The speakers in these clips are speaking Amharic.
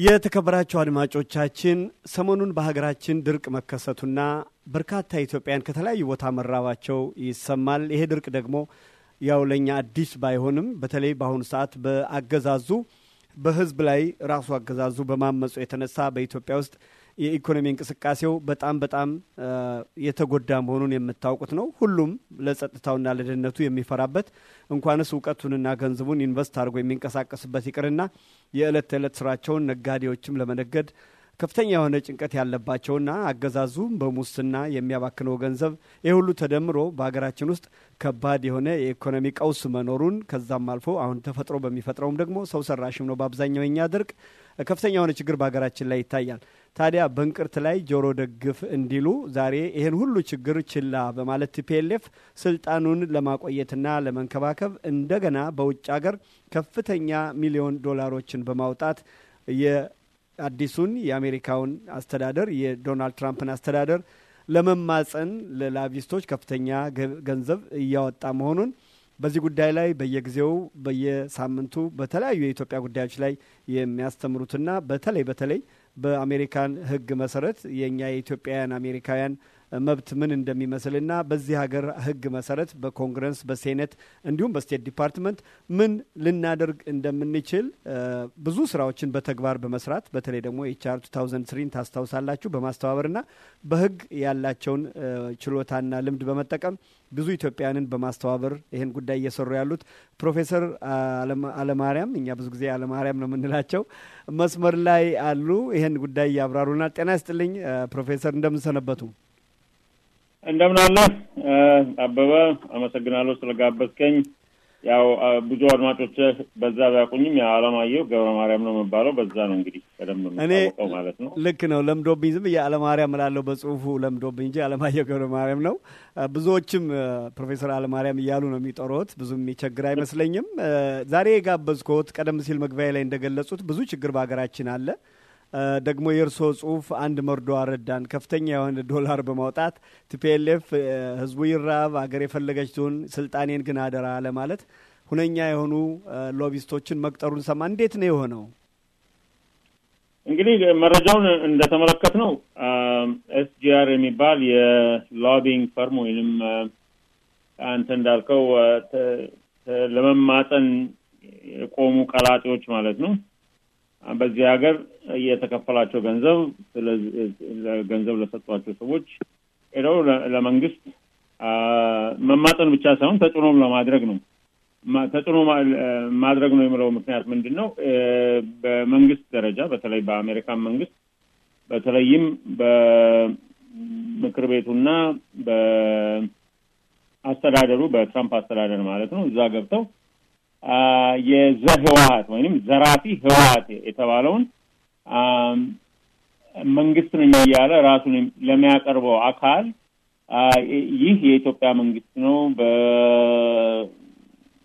የተከበራችሁ አድማጮቻችን ሰሞኑን በሀገራችን ድርቅ መከሰቱና በርካታ ኢትዮጵያን ከተለያዩ ቦታ መራባቸው ይሰማል። ይሄ ድርቅ ደግሞ ያው ለእኛ አዲስ ባይሆንም በተለይ በአሁኑ ሰዓት በአገዛዙ በሕዝብ ላይ ራሱ አገዛዙ በማመፁ የተነሳ በኢትዮጵያ ውስጥ የኢኮኖሚ እንቅስቃሴው በጣም በጣም የተጎዳ መሆኑን የምታውቁት ነው። ሁሉም ለጸጥታውና ለደህንነቱ የሚፈራበት እንኳንስ እውቀቱንና ገንዘቡን ኢንቨስት አድርጎ የሚንቀሳቀስበት ይቅርና የዕለት ተዕለት ስራቸውን ነጋዴዎችም ለመነገድ ከፍተኛ የሆነ ጭንቀት ያለባቸውና አገዛዙ በሙስና የሚያባክነው ገንዘብ ይህ ሁሉ ተደምሮ በሀገራችን ውስጥ ከባድ የሆነ የኢኮኖሚ ቀውስ መኖሩን ከዛም አልፎ አሁን ተፈጥሮ በሚፈጥረውም ደግሞ ሰው ሰራሽም ነው በአብዛኛው የኛ ድርቅ ከፍተኛ የሆነ ችግር በሀገራችን ላይ ይታያል። ታዲያ በእንቅርት ላይ ጆሮ ደግፍ እንዲሉ ዛሬ ይህን ሁሉ ችግር ችላ በማለት TPLF ስልጣኑን ለማቆየትና ለመንከባከብ እንደገና በውጭ ሀገር ከፍተኛ ሚሊዮን ዶላሮችን በማውጣት የአዲሱን የአሜሪካውን አስተዳደር የዶናልድ ትራምፕን አስተዳደር ለመማፀን ለላቢስቶች ከፍተኛ ገንዘብ እያወጣ መሆኑን በዚህ ጉዳይ ላይ በየጊዜው በየሳምንቱ በተለያዩ የኢትዮጵያ ጉዳዮች ላይ የሚያስተምሩትና በተለይ በተለይ በአሜሪካን ሕግ መሰረት የእኛ የኢትዮጵያውያን አሜሪካውያን መብት ምን እንደሚመስልና በዚህ ሀገር ሕግ መሰረት በኮንግረስ በሴኔት እንዲሁም በ State Department ምን ልናደርግ እንደምንችል ብዙ ስራዎችን በተግባር በመስራት በተለይ ደግሞ HR 2003 ታስታውሳላችሁ በማስተባበርና በሕግ ያላቸውን ችሎታና ልምድ በመጠቀም ብዙ ኢትዮጵያውያንን በማስተባበር ይህን ጉዳይ እየሰሩ ያሉት ፕሮፌሰር አልማርያም እኛ ብዙ ጊዜ አለማርያም ነው የምንላቸው መስመር ላይ አሉ። ይህን ጉዳይ እያብራሩናል። ጤና ይስጥልኝ ፕሮፌሰር፣ እንደምን ሰነበቱ? እንደምን አለ አበበ። አመሰግናለሁ ስለጋበዝከኝ። ያው ብዙ አድማጮች በዛ ቢያውቁኝም ያው አለማየሁ ገብረ ማርያም ነው የሚባለው። በዛ ነው እንግዲህ ቀደም የምታወቀው ማለት ነው። ልክ ነው። ለምዶብኝ ዝም የአለማርያም እላለሁ በጽሁፉ ለምዶብኝ እንጂ አለማየሁ ገብረ ማርያም ነው። ብዙዎችም ፕሮፌሰር አለማርያም እያሉ ነው የሚጠሩት። ብዙም የሚቸግር አይመስለኝም። ዛሬ የጋበዝኩት ቀደም ሲል መግቢያ ላይ እንደገለጹት ብዙ ችግር በሀገራችን አለ። ደግሞ የእርስዎ ጽሁፍ አንድ መርዶ አረዳን ከፍተኛ የሆነ ዶላር በማውጣት TPLF ህዝቡ ይራብ አገር የፈለገች ትሁን ስልጣኔን ግን አደራ ለማለት ሁነኛ የሆኑ lobbyist ኦችን መቅጠሩን ሰማ። እንዴት ነው የሆነው? እንግዲህ መረጃውን እንደተመለከት ነው SGR የሚባል የ lobbying firm ወይንም አንተ እንዳልከው ለመማፀን የቆሙ ቀላጤዎች ማለት ነው በዚህ ሀገር የተከፈላቸው ገንዘብ ገንዘብ ለሰጧቸው ሰዎች ሄደው ለመንግስት መማጠን ብቻ ሳይሆን ተጽዕኖም ለማድረግ ነው። ተጽዕኖ ማድረግ ነው የሚለው ምክንያት ምንድን ነው? በመንግስት ደረጃ በተለይ በአሜሪካን መንግስት በተለይም በምክር ቤቱና በአስተዳደሩ በትራምፕ አስተዳደር ማለት ነው እዛ ገብተው የዘር ህወሀት ወይም ዘራፊ ህወሀት የተባለውን መንግስት ነኝ እያለ ራሱን ለሚያቀርበው አካል ይህ የኢትዮጵያ መንግስት ነው፣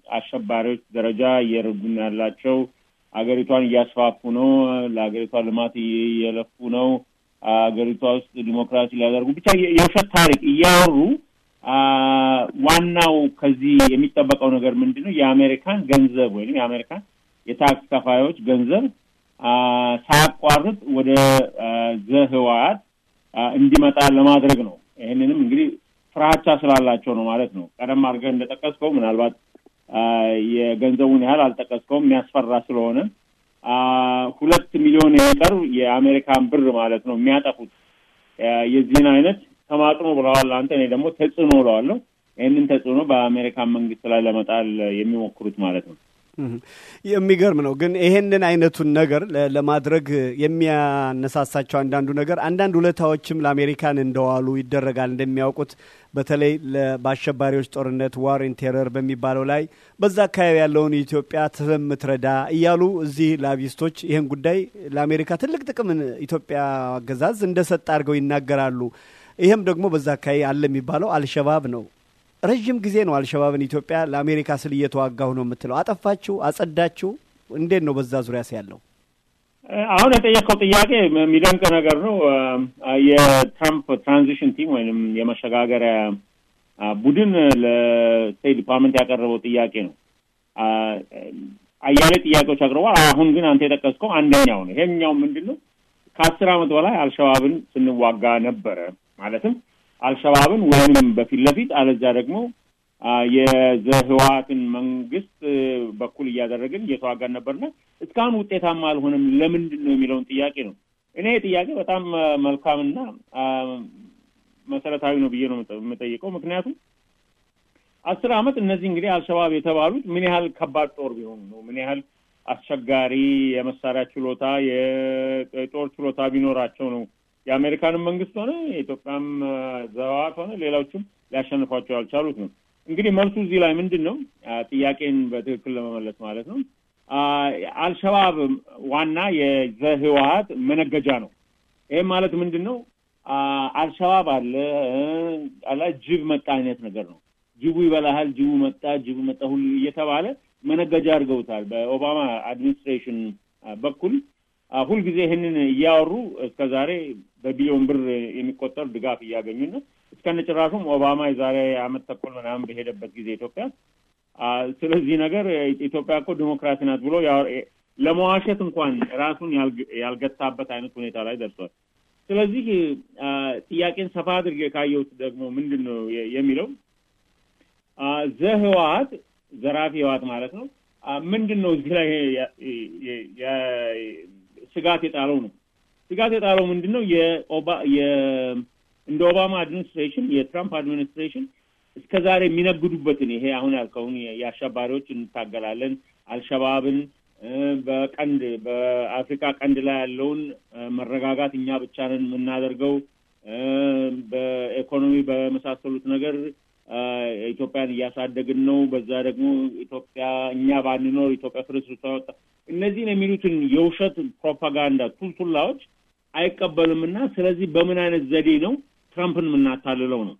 በአሸባሪዎች ደረጃ እየረዱን ያላቸው አገሪቷን እያስፋፉ ነው፣ ለሀገሪቷ ልማት እየለፉ ነው፣ አገሪቷ ውስጥ ዲሞክራሲ ሊያደርጉ ብቻ የውሸት ታሪክ እያወሩ ዋናው ከዚህ የሚጠበቀው ነገር ምንድን ነው? የአሜሪካን ገንዘብ ወይም የአሜሪካን የታክስ ከፋዮች ገንዘብ ሳያቋርጥ ወደ ዘህወሓት እንዲመጣ ለማድረግ ነው። ይህንንም እንግዲህ ፍራቻ ስላላቸው ነው ማለት ነው። ቀደም አድርገህ እንደጠቀስከው ምናልባት የገንዘቡን ያህል አልጠቀስከውም የሚያስፈራ ስለሆነ ሁለት ሚሊዮን የሚቀርብ የአሜሪካን ብር ማለት ነው የሚያጠፉት የዚህን አይነት ተማጥኖ ብለዋል አንተ። እኔ ደግሞ ተጽዕኖ ብለዋለሁ። ይህንን ተጽዕኖ በአሜሪካን መንግስት ላይ ለመጣል የሚሞክሩት ማለት ነው። የሚገርም ነው። ግን ይሄንን አይነቱን ነገር ለማድረግ የሚያነሳሳቸው አንዳንዱ ነገር አንዳንድ ውለታዎችም ለአሜሪካን እንደዋሉ ይደረጋል። እንደሚያውቁት በተለይ በአሸባሪዎች ጦርነት ዋር ቴረር በሚባለው ላይ በዛ አካባቢ ያለውን ኢትዮጵያ ስለምትረዳ እያሉ እዚህ lobbyist ኦች ይህን ጉዳይ ለአሜሪካ ትልቅ ጥቅም ኢትዮጵያ አገዛዝ እንደሰጠ አድርገው ይናገራሉ። ይህም ደግሞ በዛ አካባቢ አለ የሚባለው አልሸባብ ነው። ረዥም ጊዜ ነው አልሸባብን ኢትዮጵያ ለአሜሪካ ስል እየተዋጋሁ ነው የምትለው። አጠፋችሁ፣ አጸዳችሁ? እንዴት ነው በዛ ዙሪያ ያለው? አሁን የጠየቀው ጥያቄ የሚደንቅ ነገር ነው። የትራምፕ transition team ወይም የመሸጋገሪያ ቡድን ለ State Department ያቀረበው ጥያቄ ነው። አያሌ ጥያቄዎች አቅርቧል። አሁን ግን አንተ የጠቀስከው አንደኛው ነው። ይሄኛው ምንድን ነው? ከአስር ዓመት በላይ አልሸባብን ስንዋጋ ነበረ። ማለትም አልሸባብን ወይም በፊት ለፊት አለዚያ ደግሞ የዘህወሀትን መንግስት በኩል እያደረግን እየተዋጋን ነበርና እስካሁን ውጤታማ አልሆነም። ለምንድን ነው የሚለውን ጥያቄ ነው። እኔ ጥያቄ በጣም መልካምና መሰረታዊ ነው ብዬ ነው የምጠይቀው። ምክንያቱም አስር ዓመት እነዚህ እንግዲህ አልሸባብ የተባሉት ምን ያህል ከባድ ጦር ቢሆኑ ነው ምን ያህል አስቸጋሪ የመሳሪያ ችሎታ የጦር ችሎታ ቢኖራቸው ነው የአሜሪካንም መንግስት ሆነ የኢትዮጵያም ዘዋት ሆነ ሌሎችም ሊያሸንፏቸው ያልቻሉት ነው። እንግዲህ መልሱ እዚህ ላይ ምንድን ነው? ጥያቄን በትክክል ለመመለስ ማለት ነው። አልሸባብ ዋና የዘህወሀት መነገጃ ነው። ይህም ማለት ምንድን ነው? አልሸባብ አለ አላ ጅብ መጣ አይነት ነገር ነው። ጅቡ ይበላሃል፣ ጅቡ መጣ፣ ጅቡ መጣ ሁሉ እየተባለ መነገጃ አድርገውታል። በኦባማ administration በኩል ሁልጊዜ ይህንን እያወሩ እስከ ዛሬ በቢሊዮን ብር የሚቆጠር ድጋፍ እያገኙ ነው። እስከነ ጭራሹም ኦባማ የዛሬ አመት ተኩል ምናምን በሄደበት ጊዜ ኢትዮጵያ ስለዚህ ነገር ኢትዮጵያ እኮ ዲሞክራሲ ናት ብሎ ለመዋሸት እንኳን ራሱን ያልገታበት አይነት ሁኔታ ላይ ደርሷል። ስለዚህ ጥያቄን ሰፋ አድርጌ ካየሁት ደግሞ ምንድን ነው የሚለው ዘህወሀት ዘራፊ ህወሀት ማለት ነው ምንድን ነው እዚህ ላይ ስጋት የጣለው ነው። ስጋት የጣለው ምንድን ነው? እንደ ኦባማ administration የትራምፕ administration እስከ ዛሬ የሚነግዱበትን ይሄ አሁን ያልከውን የአሸባሪዎች እንታገላለን አልሸባብን በቀንድ በአፍሪካ ቀንድ ላይ ያለውን መረጋጋት እኛ ብቻ ነን የምናደርገው በኢኮኖሚ በመሳሰሉት ነገር ኢትዮጵያን እያሳደግን ነው። በዛ ደግሞ ኢትዮጵያ እኛ ባንኖር ኢትዮጵያ ፍርስርሷ እነዚህን የሚሉትን የውሸት ፕሮፓጋንዳ ቱልቱላዎች አይቀበልም እና ስለዚህ በምን አይነት ዘዴ ነው ትራምፕን የምናታልለው ነው።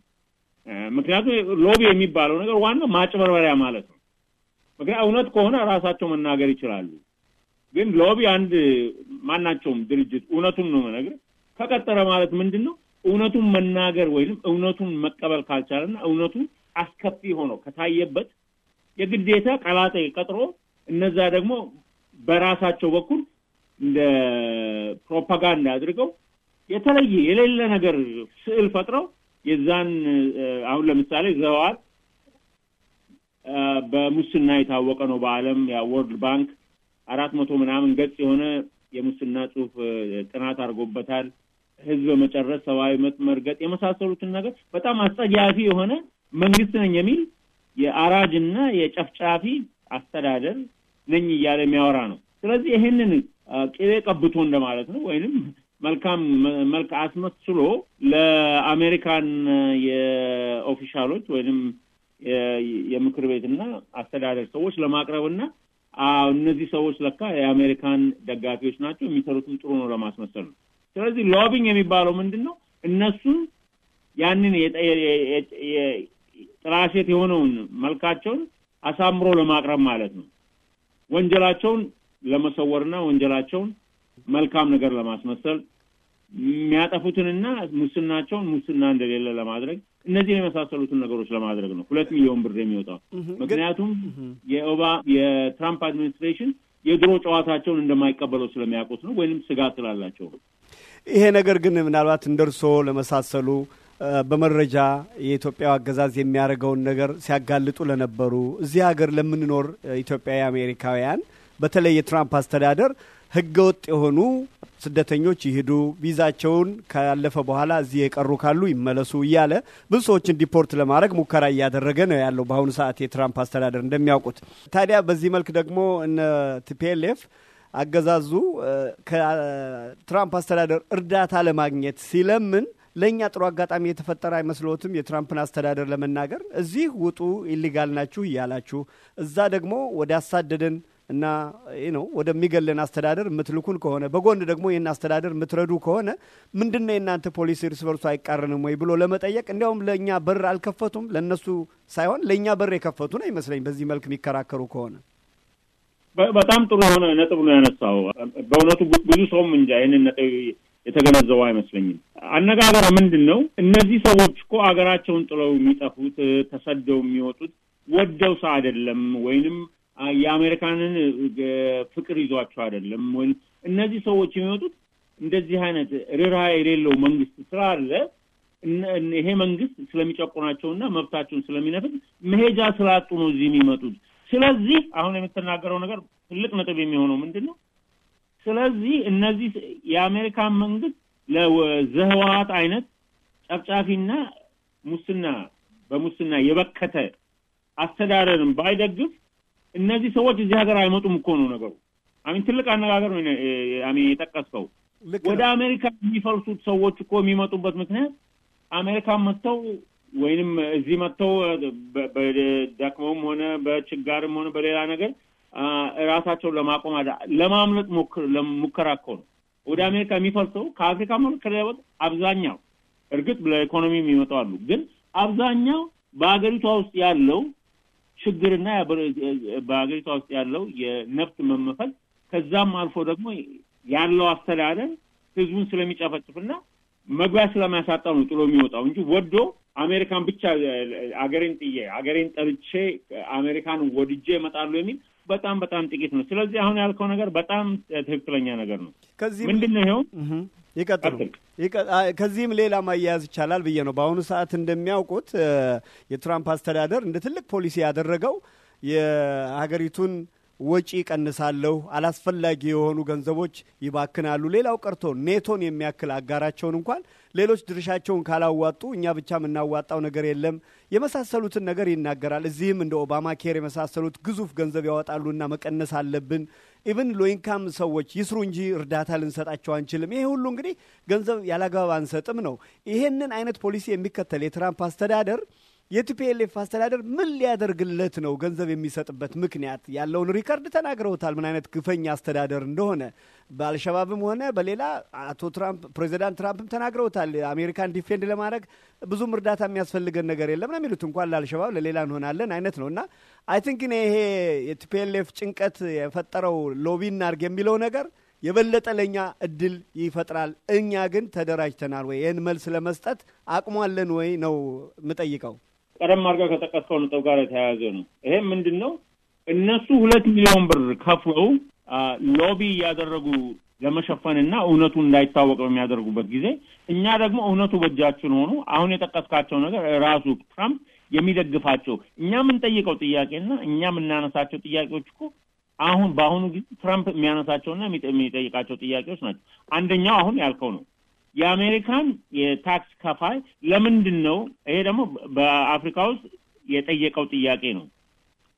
ምክንያቱም lobby የሚባለው ነገር ዋናው ማጭበርበሪያ ማለት ነው። ምክንያቱም እውነት ከሆነ ራሳቸው መናገር ይችላሉ። ግን lobby አንድ ማናቸውም ድርጅት እውነቱን ነው መናገር ከቀጠረ ማለት ምንድን ነው እውነቱን መናገር ወይም እውነቱን መቀበል ካልቻለና እውነቱ አስከፊ ሆኖ ከታየበት የግዴታ ቀላጤ ቀጥሮ እነዛ ደግሞ በራሳቸው በኩል እንደ ፕሮፓጋንዳ አድርገው የተለየ የሌለ ነገር ስዕል ፈጥረው የዛን አሁን ለምሳሌ ዘህወሀት በሙስና የታወቀ ነው በዓለም ያ World Bank አራት መቶ ምናምን ገጽ የሆነ የሙስና ጽሁፍ ጥናት አድርጎበታል። ህዝብ መጨረስ፣ ሰብአዊ መብት መርገጥ የመሳሰሉትን ነገር በጣም አስጸያፊ የሆነ መንግስት ነኝ የሚል የአራጅና የጨፍጫፊ አስተዳደር ነኝ እያለ የሚያወራ ነው። ስለዚህ ይህንን ቅቤ ቀብቶ እንደማለት ነው ወይንም መልካም መልክ አስመስሎ ለአሜሪካን የ officials ወይንም የምክር ቤትና አስተዳደር ሰዎች ለማቅረብና እነዚህ ሰዎች ለካ የአሜሪካን ደጋፊዎች ናቸው የሚሰሩትም ጥሩ ነው ለማስመሰል ነው። ስለዚህ lobbying የሚባለው ምንድን ነው? እነሱን ያንን ጥላሸት የሆነውን መልካቸውን አሳምሮ ለማቅረብ ማለት ነው። ወንጀላቸውን ለመሰወርና ወንጀላቸውን መልካም ነገር ለማስመሰል የሚያጠፉትንና ሙስናቸውን ሙስና እንደሌለ ለማድረግ እነዚህን የመሳሰሉትን ነገሮች ለማድረግ ነው ሁለት ሚሊዮን ብር የሚወጣው። ምክንያቱም የኦባ የትራምፕ አድሚኒስትሬሽን የድሮ ጨዋታቸውን እንደማይቀበለው ስለሚያውቁት ነው፣ ወይንም ስጋት ስላላቸው ነው። ይሄ ነገር ግን ምናልባት እንደ እርስዎ ለመሳሰሉ በመረጃ የኢትዮጵያ አገዛዝ የሚያደርገውን ነገር ሲያጋልጡ ለነበሩ እዚህ ሀገር ለምንኖር ኢትዮጵያዊ አሜሪካውያን በተለይ የትራምፕ አስተዳደር ህገወጥ የሆኑ ስደተኞች ይሄዱ፣ ቪዛቸውን ካለፈ በኋላ እዚህ የቀሩ ካሉ ይመለሱ እያለ ብዙ ሰዎችን deport ለማድረግ ሙከራ እያደረገ ነው ያለው በአሁኑ ሰዓት የትራምፕ አስተዳደር እንደሚያውቁት። ታዲያ በዚህ መልክ ደግሞ እነ TPLF አገዛዙ ከትራምፕ አስተዳደር እርዳታ ለማግኘት ሲለምን ለእኛ ጥሩ አጋጣሚ የተፈጠረ አይመስልዎትም? የትራምፕን አስተዳደር ለመናገር እዚህ ውጡ ኢሊጋል ናችሁ እያላችሁ እዛ ደግሞ ወደ አሳደደን እና ነው ወደሚገለን አስተዳደር የምትልኩን ከሆነ በጎን ደግሞ ይህን አስተዳደር የምትረዱ ከሆነ ምንድን የእናንተ ፖሊሲ እርስ በርሱ አይቃረንም ወይ ብሎ ለመጠየቅ እንዲያውም ለእኛ በር አልከፈቱም። ለእነሱ ሳይሆን ለእኛ በር የከፈቱን አይመስለኝ በዚህ መልክ የሚከራከሩ ከሆነ በጣም ጥሩ የሆነ ነጥብ ነው ያነሳው። በእውነቱ ብዙ ሰውም እንጃ ይህንን ነጥብ የተገነዘቡ አይመስለኝም። አነጋገር ምንድን ነው? እነዚህ ሰዎች እኮ አገራቸውን ጥለው የሚጠፉት ተሰደው የሚወጡት ወደው ሰው አይደለም፣ ወይንም የአሜሪካንን ፍቅር ይዟቸው አይደለም። ወይም እነዚህ ሰዎች የሚመጡት እንደዚህ አይነት ርኅራኄ የሌለው መንግስት ስላለ ይሄ መንግስት ስለሚጨቁናቸውና መብታቸውን ስለሚነፍግ መሄጃ ስላጡ ነው እዚህ የሚመጡት። ስለዚህ አሁን የምትናገረው ነገር ትልቅ ነጥብ የሚሆነው ምንድን ነው? ስለዚህ እነዚህ የአሜሪካን መንግስት ለዘህዋት አይነት ጨፍጫፊና ሙስና በሙስና የበከተ አስተዳደርን ባይደግፍ እነዚህ ሰዎች እዚህ ሀገር አይመጡም እኮ ነው ነገሩ። አሚን ትልቅ አነጋገር ነው አሚን የጠቀስከው። ወደ አሜሪካ የሚፈልሱት ሰዎች እኮ የሚመጡበት ምክንያት አሜሪካን መጥተው ወይንም እዚህ መጥተው በደክመውም ሆነ በችጋርም ሆነ በሌላ ነገር ራሳቸውን ለማቆም ለማምለጥ ሙከራ እኮ ነው። ወደ አሜሪካ የሚፈልሰው ከአፍሪካ ሆነ አብዛኛው እርግጥ ለኢኮኖሚ የሚመጡ አሉ፣ ግን አብዛኛው በሀገሪቷ ውስጥ ያለው ችግርና በሀገሪቷ ውስጥ ያለው የነፍስ መመፈል ከዛም አልፎ ደግሞ ያለው አስተዳደር ህዝቡን ስለሚጨፈጭፍና መግቢያ ስለማያሳጣው ነው ጥሎ የሚወጣው እንጂ ወዶ አሜሪካን ብቻ አገሬን ጥዬ አገሬን ጠልቼ አሜሪካን ወድጄ እመጣለሁ የሚል በጣም በጣም ጥቂት ነው። ስለዚህ አሁን ያልከው ነገር በጣም ትክክለኛ ነገር ነው። ምንድን ነው ይኸው ይቀጥሉ። ከዚህም ሌላ ማያያዝ ይቻላል ብዬ ነው። በአሁኑ ሰዓት እንደሚያውቁት የትራምፕ አስተዳደር እንደ ትልቅ ፖሊሲ ያደረገው የሀገሪቱን ወጪ ቀንሳለሁ፣ አላስፈላጊ የሆኑ ገንዘቦች ይባክናሉ። ሌላው ቀርቶ ኔቶን የሚያክል አጋራቸውን እንኳን ሌሎች ድርሻቸውን ካላዋጡ እኛ ብቻ የምናዋጣው ነገር የለም የመሳሰሉትን ነገር ይናገራል። እዚህም እንደ Obamacare የመሳሰሉት ግዙፍ ገንዘብ ያወጣሉና መቀነስ አለብን። even low income ሰዎች ይስሩ እንጂ እርዳታ ልንሰጣቸው አንችልም። ይሄ ሁሉ እንግዲህ ገንዘብ ያላግባብ አንሰጥም ነው። ይሄንን አይነት ፖሊሲ የሚከተል የትራምፕ አስተዳደር የ TPLF አስተዳደር ምን ሊያደርግለት ነው ገንዘብ የሚሰጥበት ምክንያት ያለውን record ተናግረውታል። ምን አይነት ግፈኛ አስተዳደር እንደሆነ በአልሸባብም ሆነ በሌላ አቶ ትራምፕ ፕሬዚዳንት ትራምፕም ተናግረውታል። አሜሪካን defend ለማድረግ ብዙም እርዳታ የሚያስፈልገን ነገር የለም ነው የሚሉት። እንኳን ለአልሸባብ ለሌላ እንሆናለን አይነት ነው እና I think ይሄ የ TPLF ጭንቀት የፈጠረው lobby እናርግ የሚለው ነገር የበለጠ ለእኛ እድል ይፈጥራል። እኛ ግን ተደራጅተናል ወይ? ይህን መልስ ለመስጠት አቅሟለን ወይ ነው የምጠይቀው። ቀደም አድርገው ከጠቀስከው ነጥብ ጋር የተያያዘ ነው። ይሄም ምንድን ነው እነሱ ሁለት ሚሊዮን ብር ከፍለው ሎቢ እያደረጉ ለመሸፈንና እውነቱ እንዳይታወቅ በሚያደርጉበት ጊዜ እኛ ደግሞ እውነቱ በእጃችን ሆኖ አሁን የጠቀስካቸው ነገር ራሱ ትራምፕ የሚደግፋቸው እኛ የምንጠይቀው ጥያቄና እኛ የምናነሳቸው ጥያቄዎች እኮ አሁን በአሁኑ ጊዜ ትራምፕ የሚያነሳቸውና የሚጠይቃቸው ጥያቄዎች ናቸው። አንደኛው አሁን ያልከው ነው። የአሜሪካን የ tax ከፋይ ለምንድን ነው ይሄ ደግሞ በአፍሪካ ውስጥ የጠየቀው ጥያቄ ነው።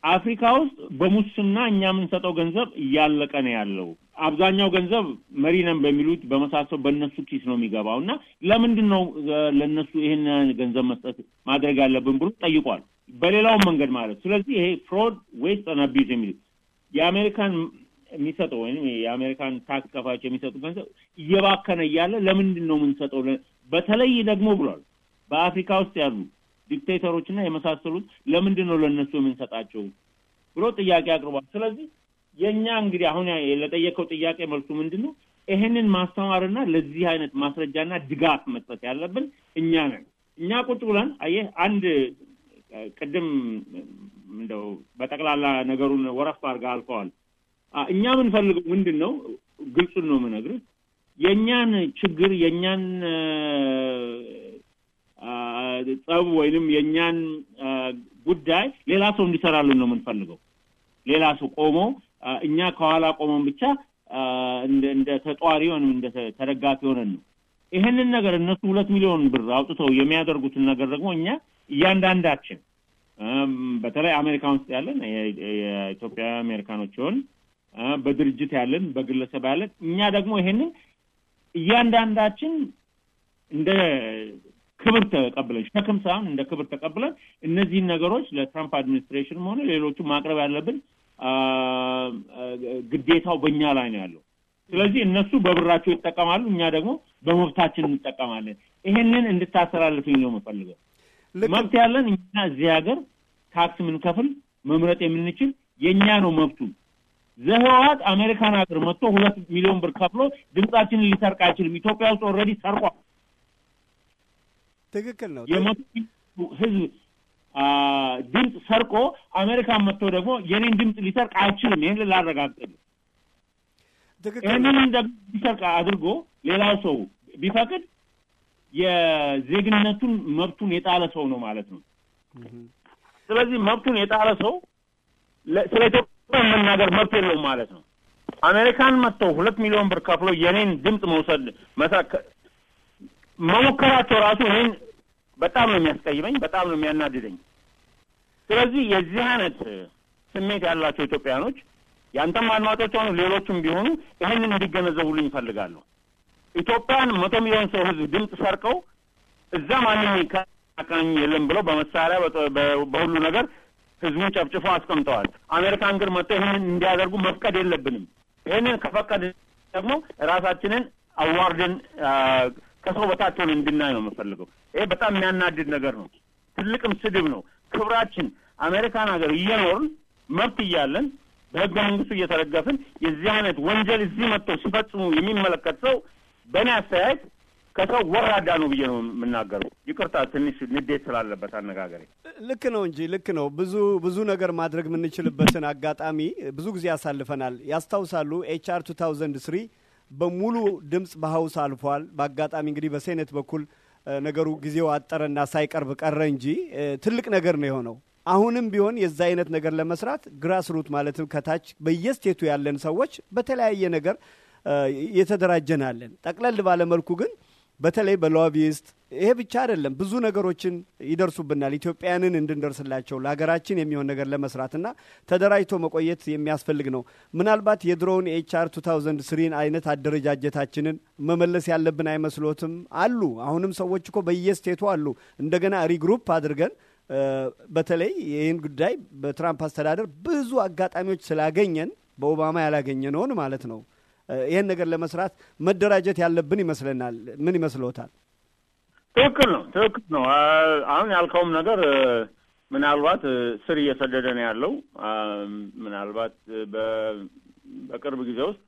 አፍሪካ ውስጥ በሙስና እኛ የምንሰጠው ገንዘብ እያለቀ ነው ያለው። አብዛኛው ገንዘብ መሪ ነን በሚሉት በመሳሰሉ በእነሱ ኪስ ነው የሚገባው እና ለምንድን ነው ለእነሱ ይህን ገንዘብ መስጠት ማድረግ ያለብን ብሎ ጠይቋል። በሌላውም መንገድ ማለት ስለዚህ ይሄ fraud, waste and abuse የሚሉት የአሜሪካን የሚሰጠው ወይም የአሜሪካን ታክስ ከፋዮች የሚሰጡ ገንዘብ እየባከነ እያለ ለምንድን ነው የምንሰጠው? በተለይ ደግሞ ብሏል በአፍሪካ ውስጥ ያሉ ዲክቴተሮችና የመሳሰሉት ለምንድን ነው ለእነሱ የምንሰጣቸው ብሎ ጥያቄ አቅርቧል። ስለዚህ የእኛ እንግዲህ አሁን ለጠየቀው ጥያቄ መልሱ ምንድን ነው? ይህንን ማስተማርና ለዚህ አይነት ማስረጃና ድጋፍ መስጠት ያለብን እኛ ነን። እኛ ቁጭ ብለን አየህ አንድ ቅድም እንደው በጠቅላላ ነገሩን ወረፍ አድርገህ አልፈዋል። እኛ የምንፈልገው ምንድን ነው? ግልጹን ነው የምነግርህ። የእኛን ችግር የእኛን ጸብ ወይንም የእኛን ጉዳይ ሌላ ሰው እንዲሰራልን ነው የምንፈልገው። ሌላ ሰው ቆሞ እኛ ከኋላ ቆመን ብቻ እንደ ተጧሪ ወይም እንደ ተደጋፊ ሆነን ነው ይህንን ነገር እነሱ ሁለት ሚሊዮን ብር አውጥተው የሚያደርጉትን ነገር ደግሞ እኛ እያንዳንዳችን በተለይ አሜሪካን ውስጥ ያለን የኢትዮጵያ አሜሪካኖች ሲሆን በድርጅት ያለን በግለሰብ ያለን እኛ ደግሞ ይሄንን እያንዳንዳችን እንደ ክብር ተቀብለን ሸክም ሳይሆን እንደ ክብር ተቀብለን እነዚህን ነገሮች ለትራምፕ አድሚኒስትሬሽንም ሆነ ሌሎቹ ማቅረብ ያለብን ግዴታው በእኛ ላይ ነው ያለው። ስለዚህ እነሱ በብራቸው ይጠቀማሉ፣ እኛ ደግሞ በመብታችን እንጠቀማለን። ይሄንን እንድታስተላልፍኝ ነው የምፈልገው። መብት ያለን እኛ እዚህ ሀገር tax የምንከፍል መምረጥ የምንችል የእኛ ነው መብቱ። ዘህወሃት አሜሪካን ሀገር መጥቶ ሁለት ሚሊዮን ብር ከፍሎ ድምጻችንን ሊሰርቅ አይችልም። ኢትዮጵያ ውስጥ already ሰርቋል። ትክክል ነው። የመቶ ህዝብ ድምፅ ሰርቆ አሜሪካን መጥቶ ደግሞ የኔን ድምፅ ሊሰርቅ አይችልም። ይህን ላረጋግጥ ይህንን ሊሰርቅ አድርጎ ሌላው ሰው ቢፈቅድ የዜግነቱን መብቱን የጣለ ሰው ነው ማለት ነው። ስለዚህ መብቱን የጣለ ሰው ስለ ኢትዮጵያ መናገር መብት የለውም ማለት ነው። አሜሪካን መጥተው ሁለት ሚሊዮን ብር ከፍለው የኔን ድምፅ መውሰድ መሞከራቸው ራሱ እኔን በጣም ነው የሚያስቀይመኝ፣ በጣም ነው የሚያናድደኝ። ስለዚህ የዚህ አይነት ስሜት ያላቸው ኢትዮጵያኖች ያንተም አድማጮች ሆኑ ሌሎቹም ቢሆኑ ይህንን እንዲገነዘቡልኝ ይፈልጋለሁ። ኢትዮጵያን መቶ ሚሊዮን ሰው ህዝብ ድምፅ ሰርቀው እዛ ማንም ይቃቃኝ የለም ብለው በመሳሪያ በሁሉ ነገር ህዝቡን ጨፍጭፎ አስቀምጠዋል። አሜሪካን ግን መጥተው ይህንን እንዲያደርጉ መፍቀድ የለብንም። ይህንን ከፈቀድ ደግሞ ራሳችንን አዋርደን ከሰው በታችን እንድናይ ነው የምፈልገው። ይሄ በጣም የሚያናድድ ነገር ነው። ትልቅም ስድብ ነው። ክብራችን አሜሪካን ሀገር እየኖርን መብት እያለን በህገ መንግስቱ እየተደገፍን የዚህ አይነት ወንጀል እዚህ መጥተው ሲፈጽሙ የሚመለከት ሰው በእኔ አስተያየት ከሰው ወራዳ ነው ብዬ ነው የምናገረው። ይቅርታ ትንሽ ንዴት ስላለበት አነጋገሬ። ልክ ነው እንጂ ልክ ነው። ብዙ ብዙ ነገር ማድረግ የምንችልበትን አጋጣሚ ብዙ ጊዜ ያሳልፈናል። ያስታውሳሉ HR two thousand three በሙሉ ድምፅ በ House አልፏል። በአጋጣሚ እንግዲህ በ Senate በኩል ነገሩ ጊዜው አጠረና ሳይቀርብ ቀረ እንጂ ትልቅ ነገር ነው የሆነው። አሁንም ቢሆን የዛ አይነት ነገር ለመስራት grassroot ማለትም ከታች በየ state ኡ ያለን ሰዎች በተለያየ ነገር የተደራጀናለን። ጠቅለል ባለመልኩ ግን በተለይ በ lobbyist ይሄ ብቻ አይደለም፣ ብዙ ነገሮችን ይደርሱብናል። ኢትዮጵያውያንን እንድንደርስላቸው ለሀገራችን የሚሆን ነገር ለመስራትና ተደራጅቶ መቆየት የሚያስፈልግ ነው። ምናልባት የድሮውን HR two thousand three ን አይነት አደረጃጀታችንን መመለስ ያለብን አይመስሎትም? አሉ አሁንም ሰዎች እኮ በየ state ኡ አሉ። እንደገና regroup አድርገን በተለይ ይህን ጉዳይ በትራምፕ አስተዳደር ብዙ አጋጣሚዎች ስላገኘን በኦባማ ያላገኘነውን ማለት ነው ይህን ነገር ለመስራት መደራጀት ያለብን ይመስለናል። ምን ይመስሎታል? ትክክል ነው፣ ትክክል ነው። አሁን ያልከውም ነገር ምናልባት ስር እየሰደደ ነው ያለው። ምናልባት በቅርብ ጊዜ ውስጥ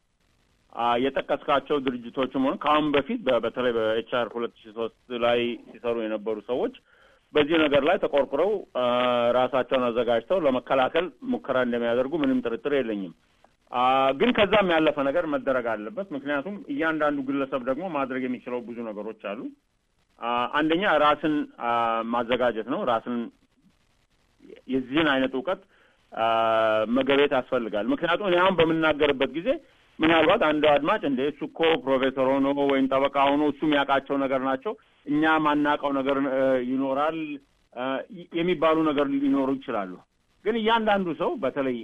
የጠቀስካቸው ድርጅቶችም ሆነ ከአሁን በፊት በተለይ በኤችአር ሁለት ሺ ሶስት ላይ ሲሰሩ የነበሩ ሰዎች በዚህ ነገር ላይ ተቆርቁረው ራሳቸውን አዘጋጅተው ለመከላከል ሙከራ እንደሚያደርጉ ምንም ጥርጥር የለኝም። ግን ከዛም ያለፈ ነገር መደረግ አለበት። ምክንያቱም እያንዳንዱ ግለሰብ ደግሞ ማድረግ የሚችለው ብዙ ነገሮች አሉ። አንደኛ ራስን ማዘጋጀት ነው። ራስን የዚህን አይነት እውቀት መገቤት ያስፈልጋል። ምክንያቱም እኔ አሁን በምናገርበት ጊዜ ምናልባት አንዱ አድማጭ እንደ እሱ እኮ ፕሮፌሰር ሆኖ ወይም ጠበቃ ሆኖ እሱ የሚያውቃቸው ነገር ናቸው፣ እኛ ማናውቀው ነገር ይኖራል የሚባሉ ነገር ሊኖሩ ይችላሉ። ግን እያንዳንዱ ሰው በተለይ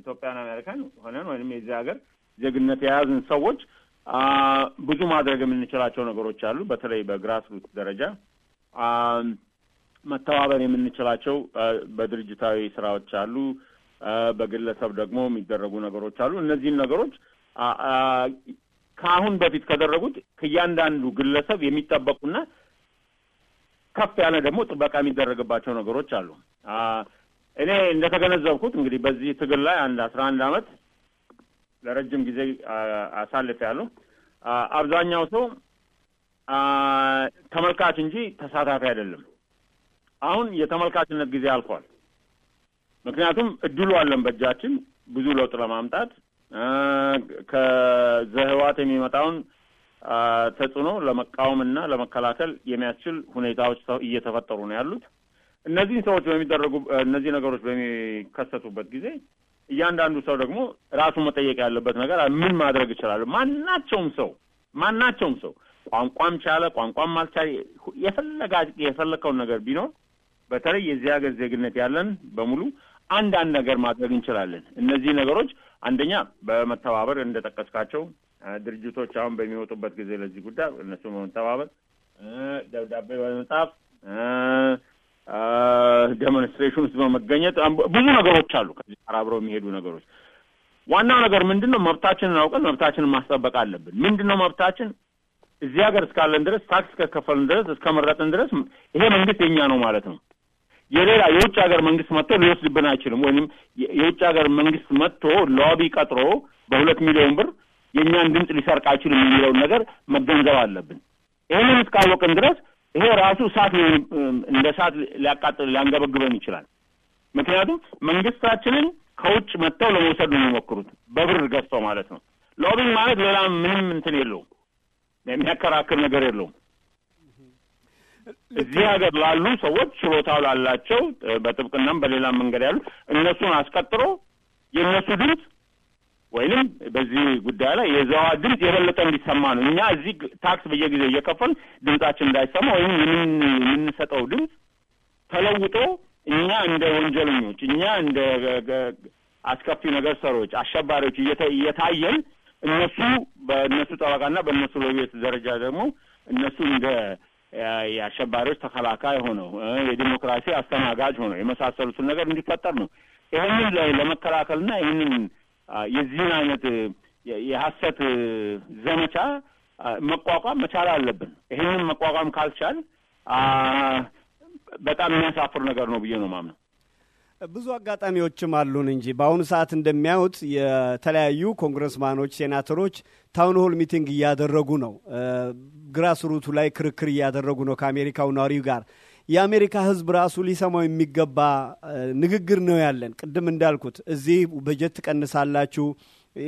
ኢትዮጵያን አሜሪካን ሆነን ወይም የዚህ ሀገር ዜግነት የያዝን ሰዎች ብዙ ማድረግ የምንችላቸው ነገሮች አሉ። በተለይ በግራስ ሩት ደረጃ መተባበር የምንችላቸው በድርጅታዊ ስራዎች አሉ። በግለሰብ ደግሞ የሚደረጉ ነገሮች አሉ። እነዚህን ነገሮች ከአሁን በፊት ከደረጉት ከእያንዳንዱ ግለሰብ የሚጠበቁና ከፍ ያለ ደግሞ ጥበቃ የሚደረግባቸው ነገሮች አሉ። እኔ እንደተገነዘብኩት እንግዲህ በዚህ ትግል ላይ አንድ አስራ አንድ አመት ለረጅም ጊዜ አሳልፌያለሁ። አብዛኛው ሰው ተመልካች እንጂ ተሳታፊ አይደለም። አሁን የተመልካችነት ጊዜ አልፏል። ምክንያቱም እድሉ አለን በእጃችን ብዙ ለውጥ ለማምጣት ከዘህዋት የሚመጣውን ተጽዕኖ ለመቃወምና ለመከላከል የሚያስችል ሁኔታዎች እየተፈጠሩ ነው ያሉት። እነዚህን ሰዎች በሚደረጉ እነዚህ ነገሮች በሚከሰቱበት ጊዜ እያንዳንዱ ሰው ደግሞ ራሱን መጠየቅ ያለበት ነገር ምን ማድረግ ይችላሉ? ማናቸውም ሰው ማናቸውም ሰው ቋንቋም ቻለ ቋንቋም አልቻለ የፈለጋ የፈለከውን ነገር ቢኖር በተለይ የዚህ ሀገር ዜግነት ያለን በሙሉ አንዳንድ ነገር ማድረግ እንችላለን። እነዚህ ነገሮች አንደኛ በመተባበር እንደጠቀስካቸው ድርጅቶች አሁን በሚወጡበት ጊዜ ለዚህ ጉዳይ እነሱ በመተባበር ደብዳቤ በመጻፍ demonstration ውስጥ በመገኘት ብዙ ነገሮች አሉ። ከዚህ ጋር አብረው የሚሄዱ ነገሮች። ዋናው ነገር ምንድን ነው? መብታችንን አውቀን መብታችንን ማስጠበቅ አለብን። ምንድን ነው መብታችን? እዚህ ሀገር እስካለን ድረስ ታክስ ከከፈልን ድረስ እስከመረጥን ድረስ ይሄ መንግስት የኛ ነው ማለት ነው። የሌላ የውጭ ሀገር መንግስት መጥቶ ሊወስድብን አይችልም። ወይም የውጭ ሀገር መንግስት መጥቶ ሎቢ ቀጥሮ በሁለት ሚሊዮን ብር የእኛን ድምፅ ሊሰርቅ አይችልም የሚለውን ነገር መገንዘብ አለብን። ይህንን እስካወቅን ድረስ ይሄ ራሱ እሳት እንደ እሳት ሊያቃጥል ሊያንገበግበን ይችላል። ምክንያቱም መንግስታችንን ከውጭ መጥተው ለመውሰድ ነው የሚሞክሩት በብር ገዝተው ማለት ነው። lobbying ማለት ሌላ ምንም እንትን የለውም፣ የሚያከራክር ነገር የለውም። እዚህ ሀገር ላሉ ሰዎች ችሎታው ላላቸው በጥብቅናም በሌላም መንገድ ያሉ እነሱን አስቀጥሮ የእነሱ ድምፅ ወይንም በዚህ ጉዳይ ላይ የዘህወሃት ድምፅ የበለጠ እንዲሰማ ነው። እኛ እዚህ tax በየጊዜው እየከፈል ድምጻችን እንዳይሰማ ወይም የምንሰጠው ድምፅ ተለውጦ እኛ እንደ ወንጀለኞች፣ እኛ እንደ አስከፊ ነገር ሰሪዎች፣ አሸባሪዎች እየታየን እነሱ በእነሱ ጠበቃና በእነሱ ሎቤት ደረጃ ደግሞ እነሱ እንደ የአሸባሪዎች ተከላካይ ሆነው የዲሞክራሲ አስተናጋጅ ሆነው የመሳሰሉትን ነገር እንዲፈጠር ነው። ይህንን ለመከላከልና ይህንን የዚህን አይነት የሀሰት ዘመቻ መቋቋም መቻል አለብን። ይህንን መቋቋም ካልቻል በጣም የሚያሳፍር ነገር ነው ብዬ ነው ማምነው። ብዙ አጋጣሚዎችም አሉን እንጂ በአሁኑ ሰዓት እንደሚያዩት የተለያዩ congressman ኦች፣ ሴናተሮች town hall meeting እያደረጉ ነው። grassroot ኡ ላይ ክርክር እያደረጉ ነው ከአሜሪካው ነዋሪው ጋር። የአሜሪካ ሕዝብ ራሱ ሊሰማው የሚገባ ንግግር ነው ያለን። ቅድም እንዳልኩት እዚህ በጀት ትቀንሳላችሁ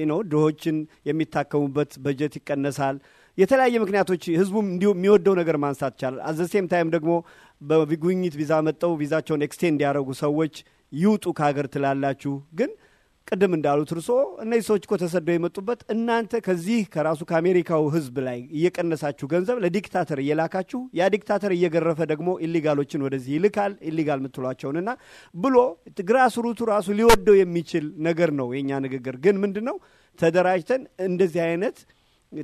ነው ድሆችን የሚታከሙበት በጀት ይቀነሳል። የተለያየ ምክንያቶች ህዝቡም እንዲሁ የሚወደው ነገር ማንሳት ይቻላል። at the same time ደግሞ በጉብኝት ቪዛ መጥተው ቪዛቸውን extend ያደረጉ ሰዎች ይውጡ ከሀገር ትላላችሁ። ግን ቅድም እንዳሉት እርሶ እነዚህ ሰዎች እኮ ተሰደው የመጡበት እናንተ ከዚህ ከራሱ ከአሜሪካው ህዝብ ላይ እየቀነሳችሁ ገንዘብ ለ dictator እየላካችሁ ያ dictator እየገረፈ ደግሞ illegal ኦችን ወደዚህ ይልካል። illegal የምትሏቸውንና ብሎ grassroot ኡ ራሱ ሊወደው የሚችል ነገር ነው የእኛ ንግግር። ግን ምንድን ነው ተደራጅተን እንደዚህ አይነት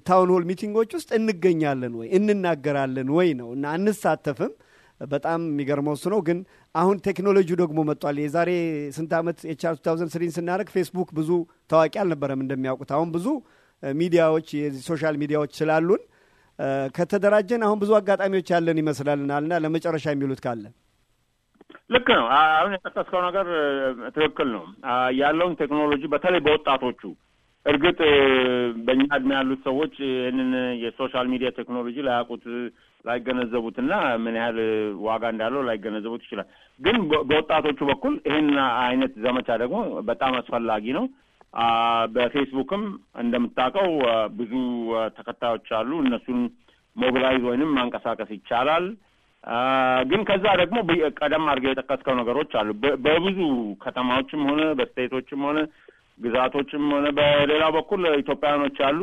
town hall meeting ኦች ውስጥ እንገኛለን ወይ እንናገራለን ወይ ነው እና አንሳተፍም። በጣም የሚገርመው እሱ ነው። ግን አሁን ቴክኖሎጂው ደግሞ መጥቷል። የዛሬ ስንት ዓመት HR two thousand three ን ስናደርግ ፌስቡክ ብዙ ታዋቂ አልነበረም እንደሚያውቁት። አሁን ብዙ ሚዲያዎች social media ዎች ስላሉን ከተደራጀን አሁን ብዙ አጋጣሚዎች ያለን ይመስላልናል። እና ለመጨረሻ የሚሉት ካለ ልክ ነው። አሁን የጠቀስከው ነገር ትክክል ነው። ያለውን ቴክኖሎጂ በተለይ በወጣቶቹ እርግጥ በእኛ እድሜ ያሉት ሰዎች ይህንን የ social media ቴክኖሎጂ ላያውቁት ላይገነዘቡትና ምን ያህል ዋጋ እንዳለው ላይገነዘቡት ይችላል። ግን በወጣቶቹ በኩል ይህን አይነት ዘመቻ ደግሞ በጣም አስፈላጊ ነው። በፌስቡክም እንደምታውቀው ብዙ ተከታዮች አሉ። እነሱን mobilize ወይንም ማንቀሳቀስ ይቻላል። ግን ከዛ ደግሞ ቀደም አድርገው የጠቀስከው ነገሮች አሉ። በብዙ ከተማዎችም ሆነ በ state ኦችም ሆነ ግዛቶችም ሆነ በሌላ በኩል ኢትዮጵያውያኖች አሉ።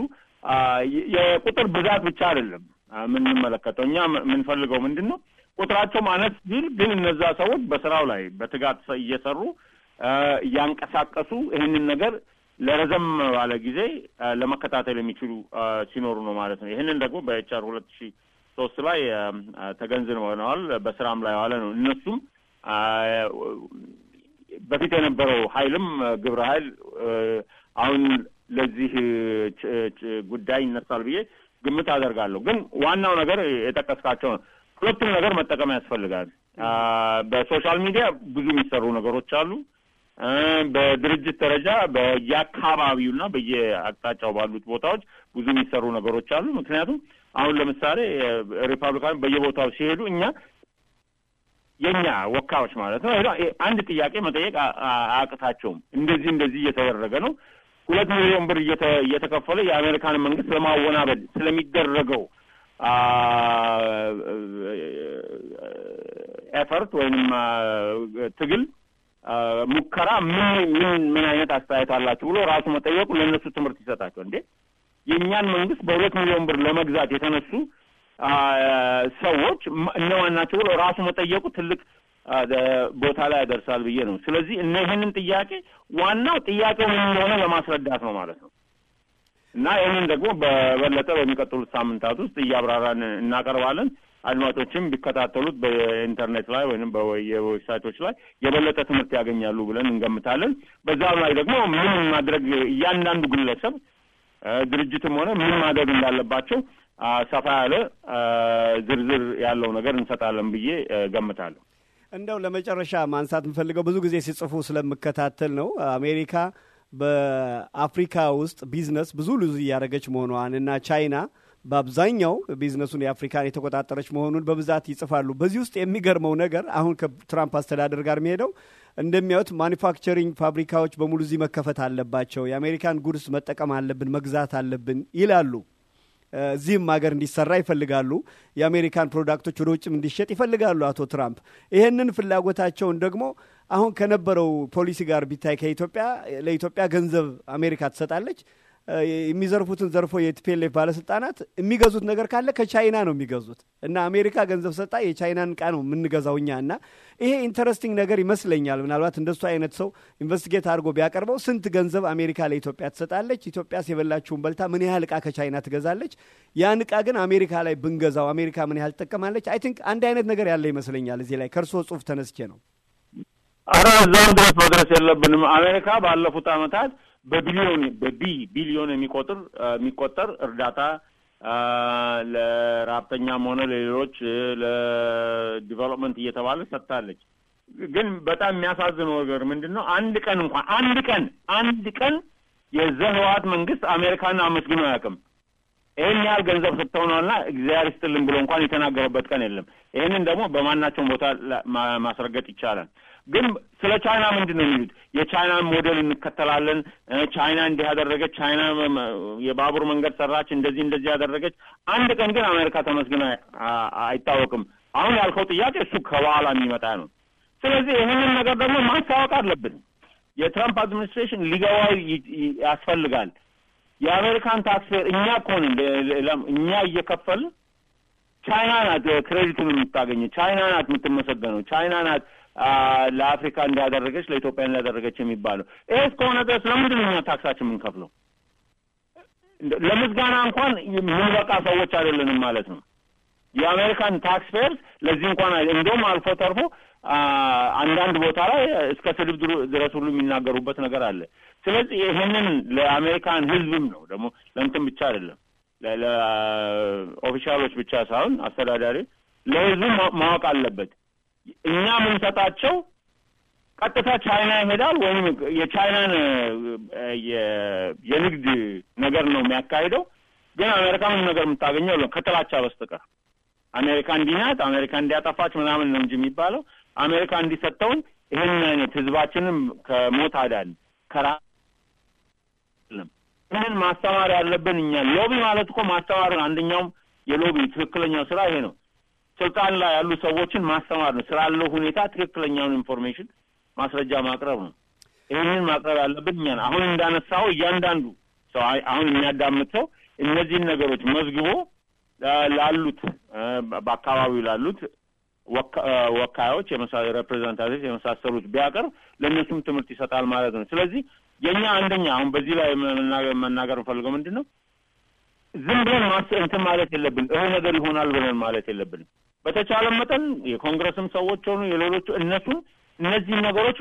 የቁጥር ብዛት ብቻ አይደለም የምንመለከተው። እኛ የምንፈልገው ምንድን ነው? ቁጥራቸው ማነስ ሲል ግን እነዛ ሰዎች በስራው ላይ በትጋት እየሰሩ እያንቀሳቀሱ ይህንን ነገር ለረዘም ባለ ጊዜ ለመከታተል የሚችሉ ሲኖሩ ነው ማለት ነው። ይህንን ደግሞ በ HR ሁለት ሺህ ሶስት ላይ ተገንዝበነዋል። በስራም ላይ ዋለ ነው። እነሱም በፊት የነበረው ኃይልም ግብረ ኃይል አሁን ለዚህ ጉዳይ ይነሳል ብዬ ግምት አደርጋለሁ። ግን ዋናው ነገር የጠቀስካቸው ነው። ሁለቱም ነገር መጠቀም ያስፈልጋል። በ social media ብዙ የሚሰሩ ነገሮች አሉ። በድርጅት ደረጃ በየአካባቢውና በየአቅጣጫው ባሉት ቦታዎች ብዙ የሚሰሩ ነገሮች አሉ። ምክንያቱም አሁን ለምሳሌ ሪፐብሊካን በየቦታው ሲሄዱ እኛ የኛ ወካዮች ማለት ነው አንድ ጥያቄ መጠየቅ አያቅታቸውም። እንደዚህ እንደዚህ እየተደረገ ነው፣ ሁለት ሚሊዮን ብር እየተከፈለ የአሜሪካን መንግስት ለማወናበድ ስለሚደረገው ኤፈርት ወይንም ትግል ሙከራ ምን ምን ምን አይነት አስተያየት አላችሁ ብሎ ራሱ መጠየቁ ለእነሱ ትምህርት ይሰጣቸው። እንዴ የእኛን መንግስት በሁለት ሚሊዮን ብር ለመግዛት የተነሱ ሰዎች እነማን ናቸው ብሎ ራሱ መጠየቁ ትልቅ ቦታ ላይ ያደርሳል ብዬ ነው። ስለዚህ እነ ይህንን ጥያቄ ዋናው ጥያቄው ምን እንደሆነ ለማስረዳት ነው ማለት ነው እና ይህንን ደግሞ በበለጠ በሚቀጥሉት ሳምንታት ውስጥ እያብራራን እናቀርባለን። አድማጮችም ቢከታተሉት በኢንተርኔት ላይ ወይም የ website ኦች ላይ የበለጠ ትምህርት ያገኛሉ ብለን እንገምታለን። በዛም ላይ ደግሞ ምን ማድረግ እያንዳንዱ ግለሰብ ድርጅትም ሆነ ምን ማድረግ እንዳለባቸው ሰፋ ያለ ዝርዝር ያለው ነገር እንሰጣለን ብዬ ገምታለሁ። እንደው ለመጨረሻ ማንሳት የምፈልገው ብዙ ጊዜ ሲጽፉ ስለምከታተል ነው። አሜሪካ በአፍሪካ ውስጥ ቢዝነስ ብዙ lose እያደረገች መሆኗን እና ቻይና በአብዛኛው ቢዝነሱን የአፍሪካን የተቆጣጠረች መሆኑን በብዛት ይጽፋሉ። በዚህ ውስጥ የሚገርመው ነገር አሁን ከትራምፕ አስተዳደር ጋር የሚሄደው እንደሚያዩት manufacturing ፋብሪካዎች በሙሉ እዚህ መከፈት አለባቸው፣ የአሜሪካን goods መጠቀም አለብን፣ መግዛት አለብን ይላሉ። እዚህም ሀገር እንዲሰራ ይፈልጋሉ። የአሜሪካን product ኦች ወደ ውጭም እንዲሸጥ ይፈልጋሉ አቶ ትራምፕ። ይህንን ፍላጎታቸውን ደግሞ አሁን ከነበረው ፖሊሲ ጋር ቢታይ ከኢትዮጵያ ለኢትዮጵያ ገንዘብ አሜሪካ ትሰጣለች። የሚዘርፉትን ዘርፎ የ TPLF ባለስልጣናት የሚገዙት ነገር ካለ ከቻይና ነው የሚገዙት እና አሜሪካ ገንዘብ ሰጥታ የቻይናን እቃ ነው የምንገዛው እኛ እና ይሄ interesting ነገር ይመስለኛል። ምናልባት እንደሱ አይነት ሰው investigate አድርጎ ቢያቀርበው ስንት ገንዘብ አሜሪካ ለኢትዮጵያ ትሰጣለች፣ ኢትዮጵያስ የበላችውን በልታ ምን ያህል እቃ ከቻይና ትገዛለች፣ ያን እቃ ግን አሜሪካ ላይ ብንገዛው አሜሪካ ምን ያህል ትጠቀማለች? I think አንድ አይነት ነገር ያለ ይመስለኛል። እዚህ ላይ ከእርስዎ ጽሁፍ ተነስቼ ነው። አረ እዛም ድረስ መድረስ የለብንም። አሜሪካ ባለፉት ዓመታት በቢሊዮን በቢ ቢሊዮን የሚቆጥር የሚቆጠር እርዳታ ለረሃብተኛም ሆነ ለሌሎች ለ development እየተባለ ሰጥታለች። ግን በጣም የሚያሳዝነው ነገር ምንድን ነው? አንድ ቀን እንኳን አንድ ቀን አንድ ቀን የህወሓት መንግስት አሜሪካን አመስግኖ አያውቅም። ይህን ያህል ገንዘብ ሰጥተውናልና እግዚአብሔር ይስጥልን ብሎ እንኳን የተናገረበት ቀን የለም። ይህንን ደግሞ በማናቸውም ቦታ ማስረገጥ ይቻላል። ግን ስለ ቻይና ምንድን ነው የሚሉት? የቻይናን ሞዴል እንከተላለን፣ ቻይና እንዲህ ያደረገች፣ ቻይና የባቡር መንገድ ሰራች፣ እንደዚህ እንደዚህ ያደረገች። አንድ ቀን ግን አሜሪካ ተመስግና አይታወቅም። አሁን ያልከው ጥያቄ እሱ ከበኋላ የሚመጣ ነው። ስለዚህ ይህንን ነገር ደግሞ ማስታወቅ አለብን። የትራምፕ administration ሊገባው ያስፈልጋል። የአሜሪካን taxpayer እኛ ከሆን እኛ እየከፈልን ቻይና ናት credit ኡን የምታገኘው፣ ቻይና ናት የምትመሰገነው፣ ቻይና ናት ለአፍሪካ እንዲህ ያደረገች ለኢትዮጵያ እንዲህ ያደረገች የሚባለው። ይሄ እስከሆነ ድረስ ለምንድን ነው tax ኣችን የምንከፍለው? ለምስጋና እንኳን የምንበቃ ሰዎች አይደለንም ማለት ነው። የአሜሪካን taxpayers ለዚህ እንኳን እንደውም አልፎ ተርፎ አንዳንድ ቦታ ላይ እስከ ስድብ ድረስ ሁሉ የሚናገሩበት ነገር አለ። ስለዚህ ይህንን ለአሜሪካን ሕዝብም ነው ደግሞ ለእንትን ብቻ አይደለም ለኦፊሻሎች ብቻ ሳይሆን አስተዳዳሪ ለሕዝቡ ማወቅ አለበት። እኛ የምንሰጣቸው ቀጥታ ቻይና ይሄዳል ወይም የቻይናን የንግድ ነገር ነው የሚያካሂደው። ግን አሜሪካ ምንም ነገር የምታገኘው ከጥላቻ በስተቀር አሜሪካ እንዲህ አሜሪካ እንዲያጠፋች ምናምን ነው እንጂ የሚባለው አሜሪካ እንዲሰጠውን ይህን አይነት ህዝባችንም ከሞት አዳን ከራ ይህንን ማስተማር ያለብን እኛ lobby ማለት እኮ ማስተማር አንደኛውም የ lobby ትክክለኛው ስራ ይሄ ነው። ስልጣን ላይ ያሉ ሰዎችን ማስተማር ነው። ስላለው ሁኔታ ትክክለኛውን information ማስረጃ ማቅረብ ነው። ይህንን ማቅረብ ያለብን እኛ አሁን እንዳነሳው እያንዳንዱ ሰው አሁን የሚያዳምጥ ሰው እነዚህን ነገሮች መዝግቦ ላሉት በአካባቢው ላሉት ወካዮች representative የመሳሰሉት ቢያቀርብ ለእነሱም ትምህርት ይሰጣል ማለት ነው። ስለዚህ የእኛ አንደኛ አሁን በዚህ ላይ መናገር እንፈልገው ምንድን ነው ዝም ብለን ማስ እንትን ማለት የለብን ይሄ ነገር ይሆናል ብለን ማለት የለብንም። በተቻለ መጠን የኮንግረስም ሰዎች ሆኑ የሌሎቹ እነሱን እነዚህን ነገሮች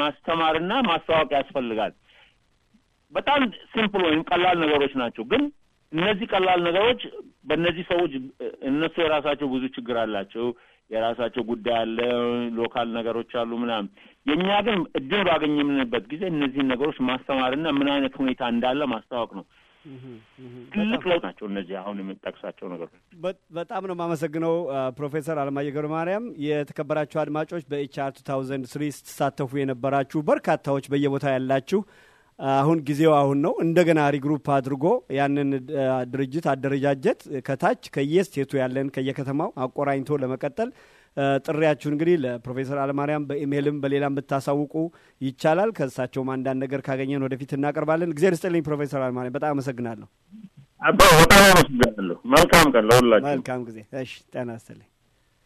ማስተማርና ማስታወቅ ያስፈልጋል። በጣም simple ወይም ቀላል ነገሮች ናቸው። ግን እነዚህ ቀላል ነገሮች በእነዚህ ሰዎች እነሱ የራሳቸው ብዙ ችግር አላቸው። የራሳቸው ጉዳይ አለ፣ local ነገሮች አሉ ምናምን። የእኛ ግን እድል ባገኘምንበት ጊዜ እነዚህን ነገሮች ማስተማርና ምን አይነት ሁኔታ እንዳለ ማስታወቅ ነው። ትልቅ ለውጥ ናቸው እነዚህ አሁን የምጠቅሳቸው ነገሮች። በጣም ነው የማመሰግነው ፕሮፌሰር አለማየሁ ገብረ ማርያም። የተከበራችሁ አድማጮች በ HR two thousand three ስትሳተፉ የነበራችሁ በርካታዎች በየቦታው ያላችሁ አሁን ጊዜው አሁን ነው። እንደገና regroup አድርጎ ያንን ድርጅት አደረጃጀት ከታች ከየስቴቱ ያለን ከየከተማው አቆራኝቶ ለመቀጠል ጥሪያችሁ እንግዲህ ለፕሮፌሰር አለማርያም በኢሜይልም በሌላም ብታሳውቁ ይቻላል። ከእሳቸውም አንዳንድ ነገር ካገኘን ወደፊት እናቀርባለን። እግዚአብሔር ይስጥልኝ ፕሮፌሰር አለማርያም በጣም አመሰግናለሁ። በጣም አመሰግናለሁ። መልካም ቀን ለሁላችሁ። መልካም ጊዜ። እሺ ጤና ይስጥልኝ።